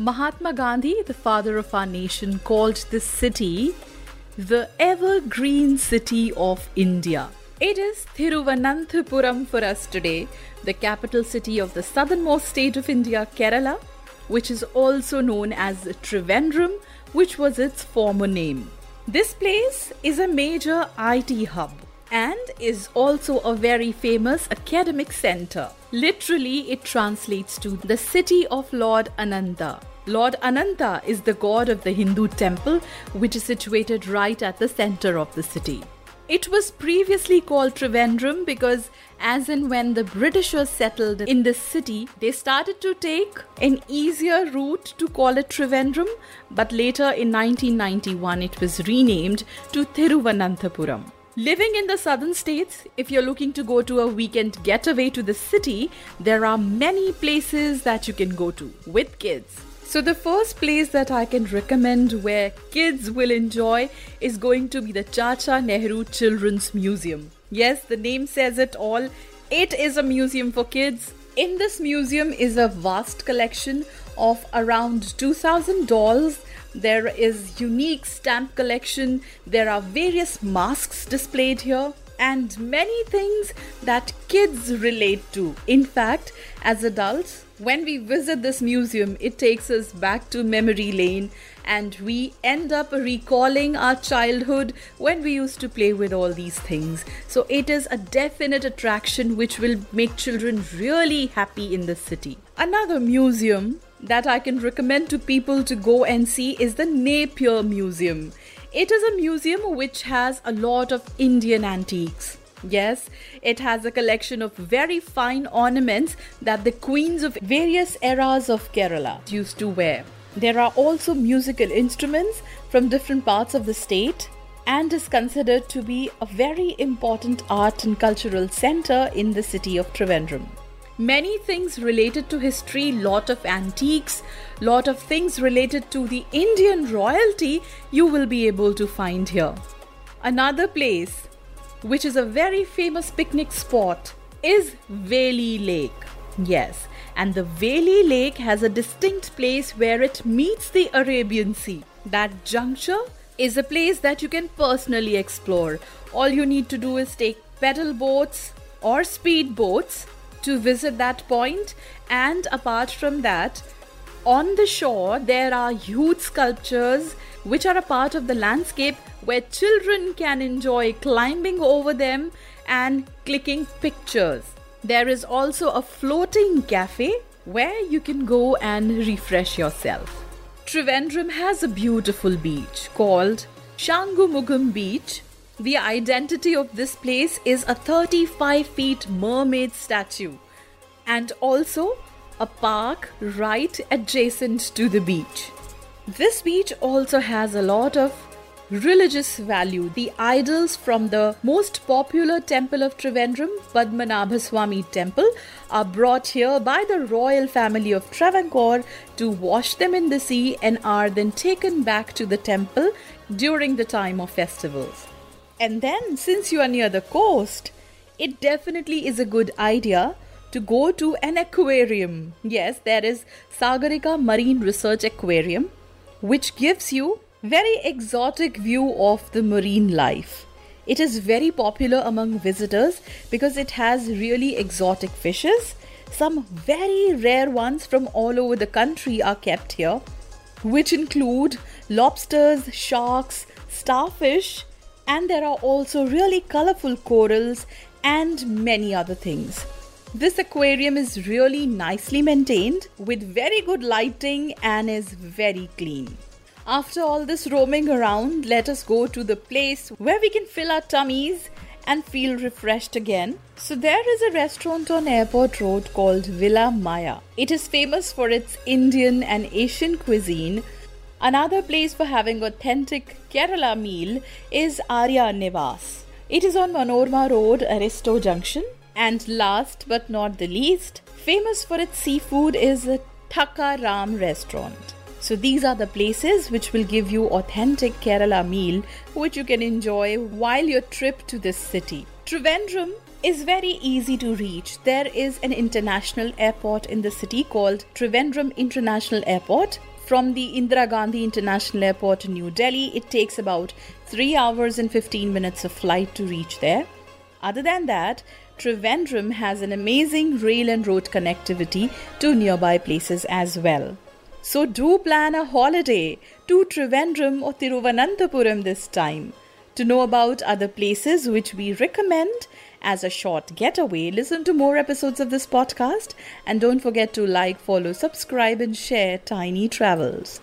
Mahatma Gandhi, the father of our nation, called this city the evergreen city of India. It is Thiruvananthapuram for us today, the capital city of the southernmost state of India, Kerala, which is also known as Trivandrum, which was its former name. This place is a major IT hub and is also a very famous academic center. Literally, it translates to the city of Lord Ananta. Lord Ananta is the god of the Hindu temple, which is situated right at the center of the city. It was previously called Trivandrum because, as and when the Britishers settled in this city, they started to take an easier route to call it Trivandrum, but later in 1991 it was renamed to Thiruvananthapuram. Living in the southern states, if you're looking to go to a weekend getaway to the city, there are many places that you can go to with kids. So, the first place that I can recommend where kids will enjoy is going to be the Chacha Nehru Children's Museum. Yes, the name says it all. It is a museum for kids. In this museum is a vast collection of around 2000 dolls there is unique stamp collection. There are various masks displayed here and many things that kids relate to. In fact as adults when we visit this museum it takes us back to memory lane and we end up recalling our childhood when we used to play with all these things. So it is a definite attraction which will make children really happy in the city. Another museum that I can recommend to people to go and see is the Napier Museum. It is a museum which has a lot of Indian antiques. Yes, it has a collection of very fine ornaments that the queens of various eras of Kerala used to wear. There are also musical instruments from different parts of the state and is considered to be a very important art and cultural center in the city of Trivandrum many things related to history lot of antiques lot of things related to the indian royalty you will be able to find here another place which is a very famous picnic spot is Veli Lake. Yes, and the Veli Lake has a distinct place where it meets the Arabian Sea. That juncture is a place that you can personally explore. All you need to do is take pedal boats or speed boats to visit that point. And apart from that on the shore there are huge sculptures which are a part of the landscape where children can enjoy climbing over them and clicking pictures. There is also a floating cafe where you can go and refresh yourself. Trivandrum has a beautiful beach called Shangumugam Beach the identity of this place is a 35 feet mermaid statue and also a park right adjacent to the beach. This beach also has a lot of religious value. The idols from the most popular temple of Trivandrum, Padmanabhaswamy Temple, are brought here by the royal family of Travancore to wash them in the sea and are then taken back to the temple during the time of festivals. And then, since you are near the coast, it definitely is a good idea to go to an aquarium. Yes, there is Sagarika Marine Research Aquarium, which gives you very exotic view of the marine life. It is very popular among visitors because it has really exotic fishes. Some very rare ones from all over the country are kept here, which include lobsters, sharks, starfish, and there are also really colorful corals and many other things. This aquarium is really nicely maintained with very good lighting and is very clean. After all this roaming around, let us go to the place where we can fill our tummies and feel refreshed again? So, there is a restaurant on Airport Road called Villa Maya. It is famous for its Indian and Asian cuisine. Another place for having authentic Kerala meal is Arya Nivas. It is on Manorma Road, Aristo Junction. And last but not the least, famous for its seafood is the Thakka Ram restaurant. So these are the places which will give you authentic Kerala meal which you can enjoy while your trip to this city. Trivandrum is very easy to reach. There is an international airport in the city called Trivandrum International Airport. From the Indira Gandhi International Airport in New Delhi, it takes about 3 hours and 15 minutes of flight to reach there. Other than that, Trivandrum has an amazing rail and road connectivity to nearby places as well. So do plan a holiday to Trivandrum or Tiruvananthapuram this time. To know about other places which we recommend as a short getaway, listen to more episodes of this podcast and don't forget to like, follow, subscribe, and share Tiny Travels.